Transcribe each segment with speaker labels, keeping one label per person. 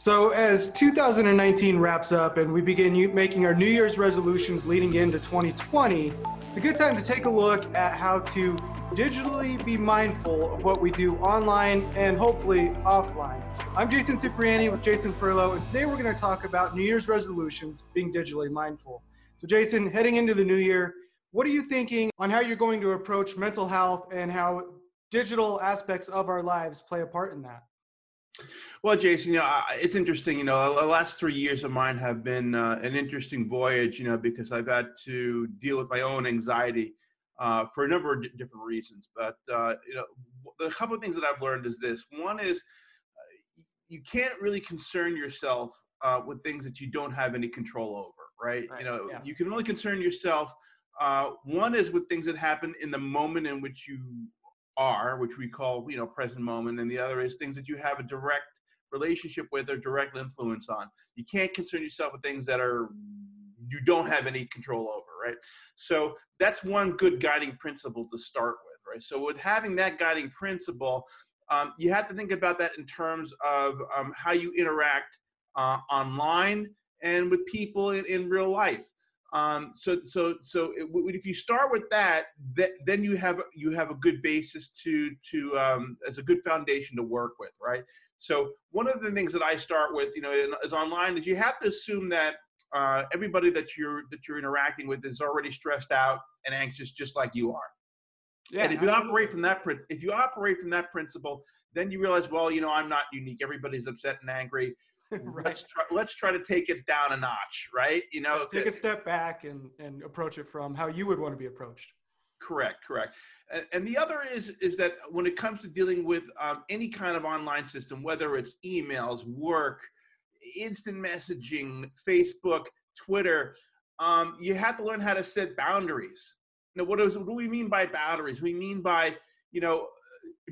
Speaker 1: So, as 2019 wraps up and we begin making our New Year's resolutions leading into 2020, it's a good time to take a look at how to digitally be mindful of what we do online and hopefully offline. I'm Jason Cipriani with Jason Perlow, and today we're going to talk about New Year's resolutions being digitally mindful. So, Jason, heading into the new year, what are you thinking on how you're going to approach mental health and how digital aspects of our lives play a part in that?
Speaker 2: Well, Jason, you know, it's interesting. You know, the last three years of mine have been uh, an interesting voyage. You know, because I've had to deal with my own anxiety uh, for a number of d- different reasons. But uh, you know, a couple of things that I've learned is this: one is uh, you can't really concern yourself uh, with things that you don't have any control over, right? right. You know, yeah. you can only concern yourself. Uh, one is with things that happen in the moment in which you are, which we call you know present moment, and the other is things that you have a direct relationship with or direct influence on. You can't concern yourself with things that are you don't have any control over, right? So that's one good guiding principle to start with, right? So with having that guiding principle, um, you have to think about that in terms of um, how you interact uh, online and with people in, in real life. Um, so so so if you start with that, then you have you have a good basis to to um, as a good foundation to work with, right? So one of the things that I start with, you know, is online is you have to assume that uh, everybody that you're that you're interacting with is already stressed out and anxious, just like you are. Yeah, and if you operate from that if you operate from that principle, then you realize, well, you know, I'm not unique. Everybody's upset and angry right. let's try let's try to take it down a notch right? You know
Speaker 1: take a step back and and approach it from how you would want to be approached.
Speaker 2: Correct correct. And, and the other is is that when it comes to dealing with um, any kind of online system whether it's emails work instant messaging facebook twitter um, you have to learn how to set boundaries. Now what, is, what do we mean by boundaries? We mean by you know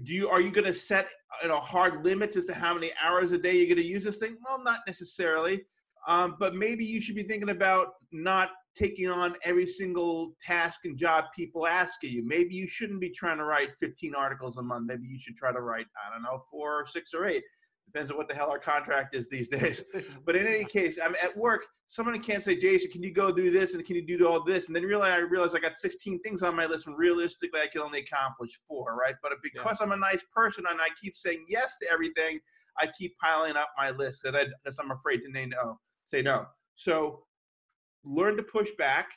Speaker 2: do you are you going to set you know hard limits as to how many hours a day you're going to use this thing? Well not necessarily. Um, but maybe you should be thinking about not taking on every single task and job people ask you. Maybe you shouldn't be trying to write 15 articles a month. Maybe you should try to write i don't know four or six or eight Depends on what the hell our contract is these days. but in any case, I'm at work. Someone can't say, Jason, can you go do this and can you do all this? And then realize I realize I got 16 things on my list when realistically I can only accomplish four, right? But because yeah. I'm a nice person and I keep saying yes to everything, I keep piling up my list that I, because I'm afraid to no. Oh, say no. So learn to push back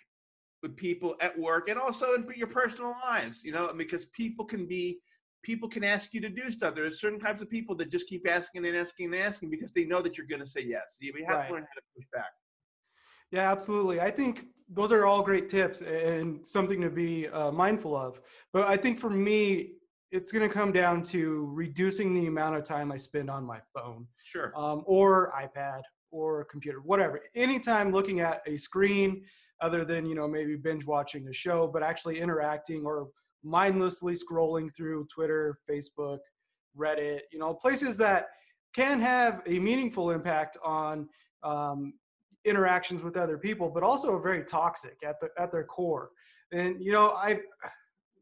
Speaker 2: with people at work and also in your personal lives, you know, because people can be people can ask you to do stuff. There are certain types of people that just keep asking and asking and asking because they know that you're going to say yes. You have right. to learn how to push back.
Speaker 1: Yeah, absolutely. I think those are all great tips and something to be uh, mindful of. But I think for me, it's going to come down to reducing the amount of time I spend on my phone,
Speaker 2: sure,
Speaker 1: um, or iPad or computer, whatever. Anytime looking at a screen, other than you know maybe binge watching a show, but actually interacting or mindlessly scrolling through Twitter, Facebook, Reddit, you know, places that can have a meaningful impact on um, interactions with other people, but also are very toxic at the at their core. And you know, I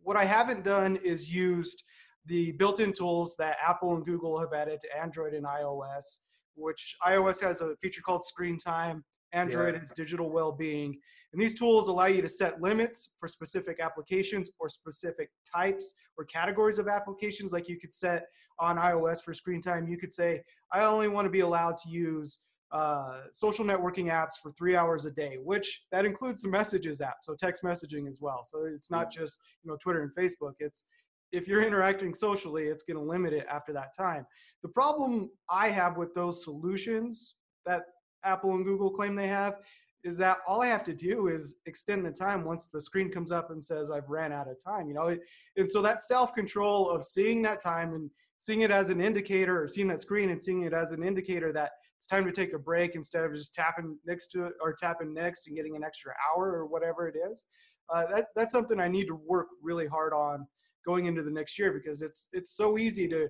Speaker 1: what I haven't done is used the built-in tools that Apple and Google have added to Android and iOS, which iOS has a feature called Screen Time. Android yeah. is digital well-being, and these tools allow you to set limits for specific applications or specific types or categories of applications. Like you could set on iOS for screen time, you could say, I only want to be allowed to use uh, social networking apps for three hours a day, which that includes the messages app, so text messaging as well. So it's not just you know Twitter and Facebook. It's if you're interacting socially, it's going to limit it after that time. The problem I have with those solutions that Apple and Google claim they have is that all I have to do is extend the time once the screen comes up and says I've ran out of time, you know. And so that self control of seeing that time and seeing it as an indicator or seeing that screen and seeing it as an indicator that it's time to take a break instead of just tapping next to it or tapping next and getting an extra hour or whatever it is. Uh, that, that's something I need to work really hard on going into the next year because it's it's so easy to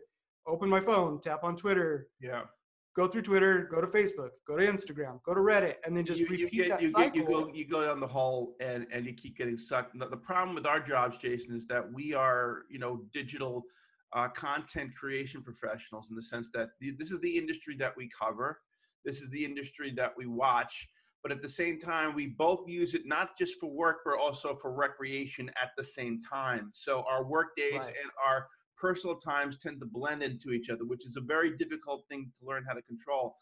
Speaker 1: open my phone, tap on Twitter,
Speaker 2: yeah,
Speaker 1: go through Twitter, go to Facebook, go to Instagram, go to Reddit, and then just you, repeat you get, that
Speaker 2: you
Speaker 1: cycle.
Speaker 2: Get, you go you go down the hole and and you keep getting sucked. The problem with our jobs, Jason, is that we are you know digital uh, content creation professionals in the sense that the, this is the industry that we cover. This is the industry that we watch. But at the same time, we both use it not just for work, but also for recreation at the same time. So our work days
Speaker 1: Right.
Speaker 2: and our personal times tend to blend into each other, which is a very difficult thing to learn how to control.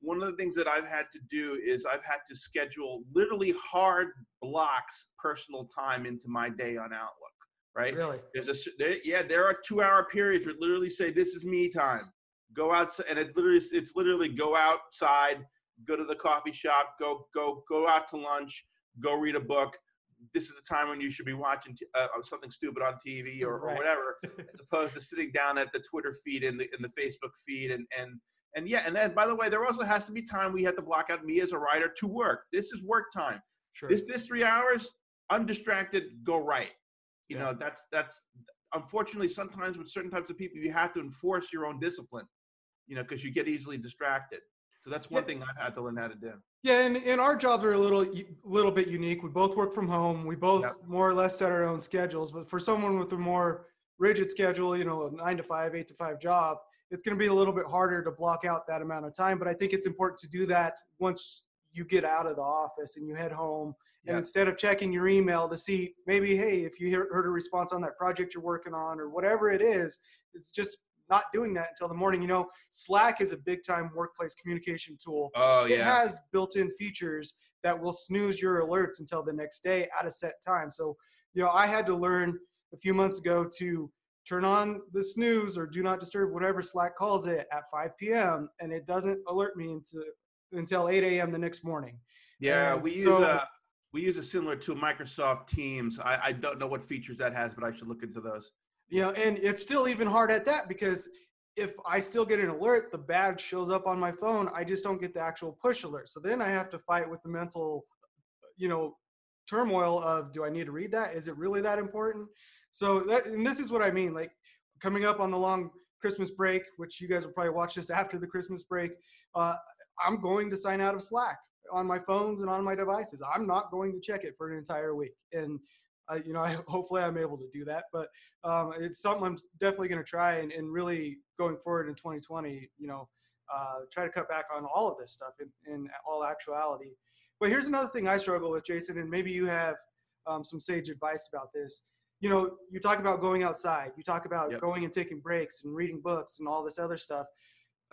Speaker 2: One of the things that I've had to do is I've had to schedule literally hard blocks personal time into my day on Outlook, right?
Speaker 1: Really?
Speaker 2: There's a there, yeah, there are two hour periods where literally say this is me time. Go outside, and it literally it's literally go outside, go to the coffee shop, go go go out to lunch, go read a book. This is the time when you should be watching t- uh, something stupid on TV or, or whatever, as opposed to sitting down at the Twitter feed and the in the Facebook feed and and and yeah. And then by the way, there also has to be time we have to block out me as a writer to work. This is work time
Speaker 1: Sure.
Speaker 2: this this three hours undistracted go right you
Speaker 1: Yeah.
Speaker 2: know that's that's unfortunately sometimes with certain types of people you have to enforce your own discipline you know because you get easily distracted so that's one
Speaker 1: Yeah.
Speaker 2: thing i've had to learn how to do
Speaker 1: Yeah, and, and our jobs are a little little bit unique. We both work from home. We both
Speaker 2: Yep.
Speaker 1: more or less set our own schedules. But for someone with a more rigid schedule, you know, a nine to five, eight to five job, it's going to be a little bit harder to block out that amount of time. But I think it's important to do that once you get out of the office and you head home. And instead of checking your email to see maybe, hey, if you hear, heard a response on that project you're working on or whatever it is, it's just not doing that until the morning. You know, Slack is a big time workplace communication tool
Speaker 2: oh yeah.
Speaker 1: it has built-in features that will snooze your alerts until the next day at a set time. So, you know, I had to learn a few months ago to turn on the snooze or do not disturb, whatever Slack calls it, at 5 p.m. and it doesn't alert me into until 8 a.m. the next morning.
Speaker 2: yeah
Speaker 1: and
Speaker 2: we use
Speaker 1: so-
Speaker 2: a we use a similar to microsoft teams I, I don't know what features that has but i should look into those
Speaker 1: You know, and it's still even hard at that because if I still get an alert, the badge shows up on my phone. I just don't get the actual push alert. So then I have to fight with the mental, you know, turmoil of do I need to read that? Is it really that important? So that and this is what I mean. Like coming up on the long Christmas break, which you guys will probably watch this after the Christmas break. Uh, I'm going to sign out of Slack on my phones and on my devices. I'm not going to check it for an entire week. And uh, you know, I, hopefully I'm able to do that. But um, it's something I'm definitely going to try and, and really going forward in 2020, you know, uh, try to cut back on all of this stuff in, in all actuality. But here's another thing I struggle with, Jason, and maybe you have um, some sage advice about this. You know, you talk about going outside, you talk about
Speaker 2: Yep.
Speaker 1: going and taking breaks and reading books and all this other stuff.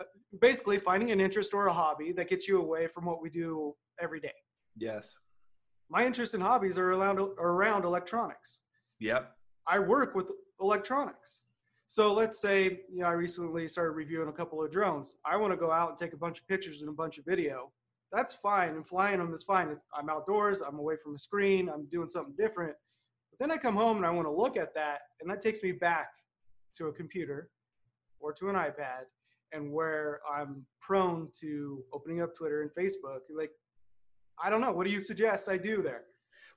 Speaker 1: Uh, Basically, finding an interest or a hobby that gets you away from what we do every day.
Speaker 2: yes
Speaker 1: My interest and hobbies are around, are around electronics.
Speaker 2: yep
Speaker 1: I work with electronics. So let's say, you know, I recently started reviewing a couple of drones. I want to go out and take a bunch of pictures and a bunch of video. That's fine. And flying them is fine. It's, I'm outdoors. I'm away from a screen. I'm doing something different. But then I come home and I want to look at that. And that takes me back to a computer or to an iPad and where I'm prone to opening up Twitter and Facebook. Like, I don't know. What do you suggest I do there?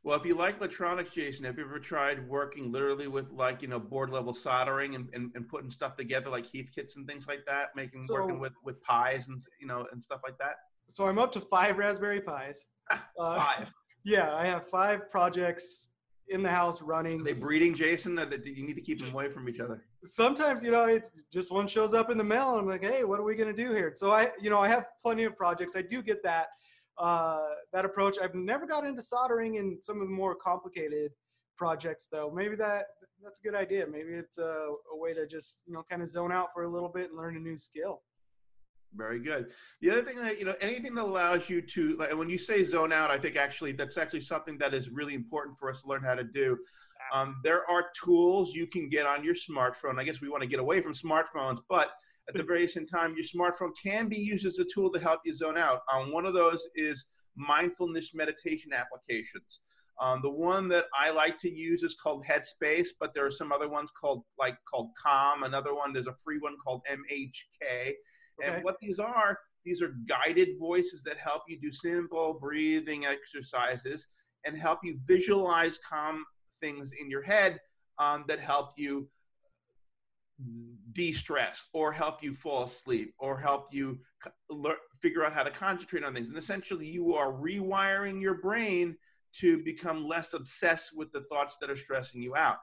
Speaker 2: Well, if you like electronics, Jason, have you ever tried working literally with like, you know, board level soldering and, and, and putting stuff together like Heathkits and things like that, making,
Speaker 1: So-
Speaker 2: working with, with Pis and, you know, and stuff like that?
Speaker 1: So I'm up to five Raspberry Pis. Uh,
Speaker 2: Five.
Speaker 1: Yeah, I have five projects in the house running.
Speaker 2: Are they breeding, Jason? That you need to keep them away from each other?
Speaker 1: Sometimes, you know, it just one shows up in the mail, and I'm like, hey, what are we gonna do here? So I, you know, I have plenty of projects. I do get that uh, that approach. I've never got into soldering in some of the more complicated projects, though. Maybe that that's a good idea. Maybe it's a, a way to just you know kind of zone out for a little bit and learn a new skill.
Speaker 2: Very good. The other thing that, you know, anything that allows you to, like, when you say zone out, I think actually that's actually something that is really important for us to learn how to do. Um, there are tools you can get on your smartphone. I guess we want to get away from smartphones, but at the very same time, your smartphone can be used as a tool to help you zone out. Um, one of those is mindfulness meditation applications. Um, the one that I like to use is called Headspace, but there are some other ones called like called Calm. Another one, there's a free one called MHK.
Speaker 1: Okay.
Speaker 2: And what these are, these are guided voices that help you do simple breathing exercises and help you visualize calm things in your head um, that help you de-stress or help you fall asleep or help you c- lear- figure out how to concentrate on things. And essentially you are rewiring your brain to become less obsessed with the thoughts that are stressing you out.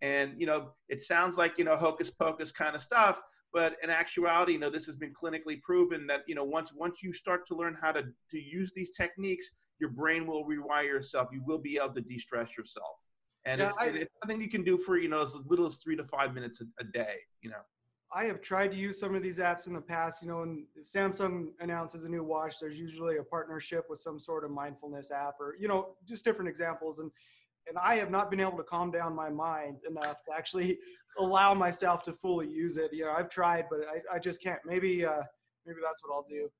Speaker 2: And you know it sounds like you know hocus pocus kind of stuff but in actuality, you know, this has been clinically proven that you know once once you start to learn how to to use these techniques, your brain will rewire yourself. You will be able to de-stress yourself, and yeah, it's, I, it's something you can do for you know as little as three to five minutes a, a day. You know.
Speaker 1: I have tried to use some of these apps in the past. You know, when Samsung announces a new watch, there's usually a partnership with some sort of mindfulness app or, you know, just different examples. And and I have not been able to calm down my mind enough to actually allow myself to fully use it. You know, I've tried, but I, I just can't. Maybe uh, maybe that's what I'll do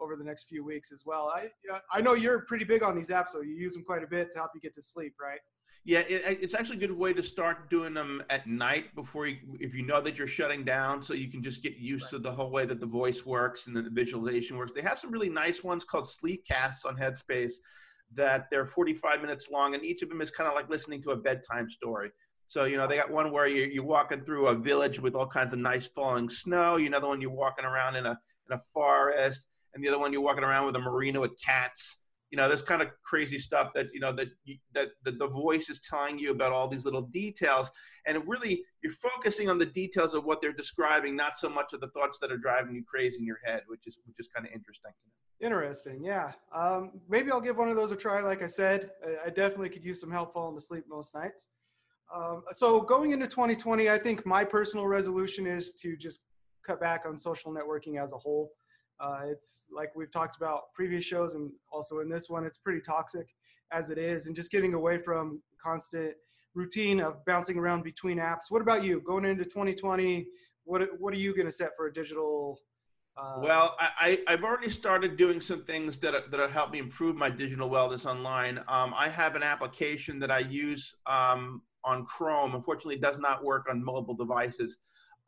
Speaker 1: over the next few weeks as well. I I know you're pretty big on these apps, so you use them quite a bit to help you get to sleep, right?
Speaker 2: Yeah, it, it's actually a good way to start doing them at night before you, if you know that you're shutting down, so you can just get used right. to the whole way that the voice works and the visualization works. They have some really nice ones called sleep casts on Headspace that they're 45 minutes long, and each of them is kind of like listening to a bedtime story. So, you know, they got one where you're, you're walking through a village with all kinds of nice falling snow. Another one you're walking around in a, in a forest. And the other one you're walking around with a marina with cats. You know, this kind of crazy stuff that, you know, that, that, that the voice is telling you about all these little details. And really, you're focusing on the details of what they're describing, not so much of the thoughts that are driving you crazy in your head, which is, which is kind of interesting.
Speaker 1: Interesting. Yeah. Um, maybe I'll give one of those a try. Like I said, I, I definitely could use some help falling asleep most nights. Um, so going into 2020, I think my personal resolution is to just cut back on social networking as a whole. Uh, it's like we've talked about previous shows and also in this one, it's pretty toxic as it is, and just getting away from constant routine of bouncing around between apps. What about you going into 2020? What what are you going to set for a digital
Speaker 2: uh, well, I, I've already started doing some things that that help me improve my digital wellness online. Um, I have an application that I use um, on Chrome. Unfortunately, it does not work on mobile devices.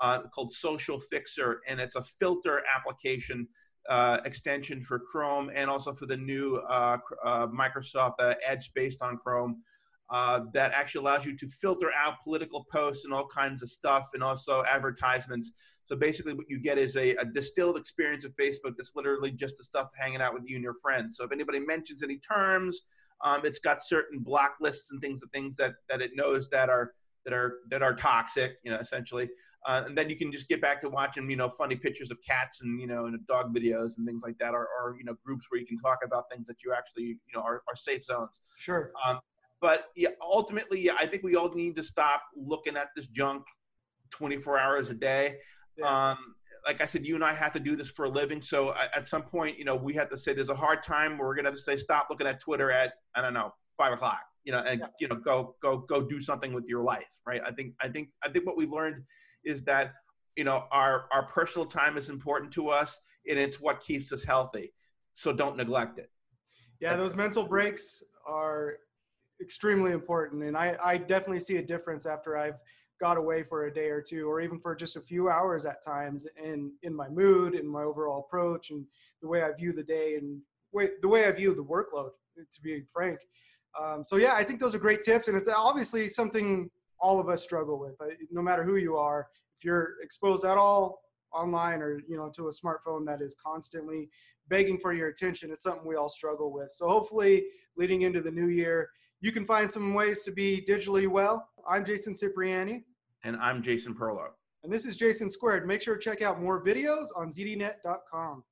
Speaker 2: Uh, called Social Fixer, and it's a filter application uh, extension for Chrome and also for the new uh, uh, Microsoft uh, Edge based on Chrome. that actually allows you to filter out political posts and all kinds of stuff, and also advertisements so basically, what you get is a, a, distilled experience of Facebook that's literally just the stuff hanging out with you and your friends. So if anybody mentions any terms, um, it's got certain block lists and things, the things that that it knows that are that are that are toxic, you know, essentially. Uh, and then you can just get back to watching, you know, funny pictures of cats and you know, and dog videos and things like that, or, or you know, groups where you can talk about things that you actually, you know, are, are safe zones.
Speaker 1: Sure.
Speaker 2: Um, but yeah, ultimately, yeah, I think we all need to stop looking at this junk 24 hours a day. Yeah. Um, like I said, you and I have to do this for a living. So at some point, you know, we have to say there's a hard time where we're gonna have to say stop looking at Twitter at I don't know five o'clock. You know, and yeah. you know, go go go do something with your life, right? I think I think I think what we've learned is that you know our our personal time is important to us, and it's what keeps us healthy. So don't neglect it.
Speaker 1: Yeah, those mental breaks are extremely important, and I I definitely see a difference after I've got away for a day or two or even for just a few hours at times in in my mood and my overall approach and the way i view the day and way, the way i view the workload to be frank um, so yeah i think those are great tips and it's obviously something all of us struggle with uh, no matter who you are if you're exposed at all online or you know to a smartphone that is constantly begging for your attention it's something we all struggle with so hopefully leading into the new year you can find some ways to be digitally well i'm jason cipriani
Speaker 2: and I'm Jason Perlow.
Speaker 1: And this is Jason Squared. Make sure to check out more videos on zdnet.com.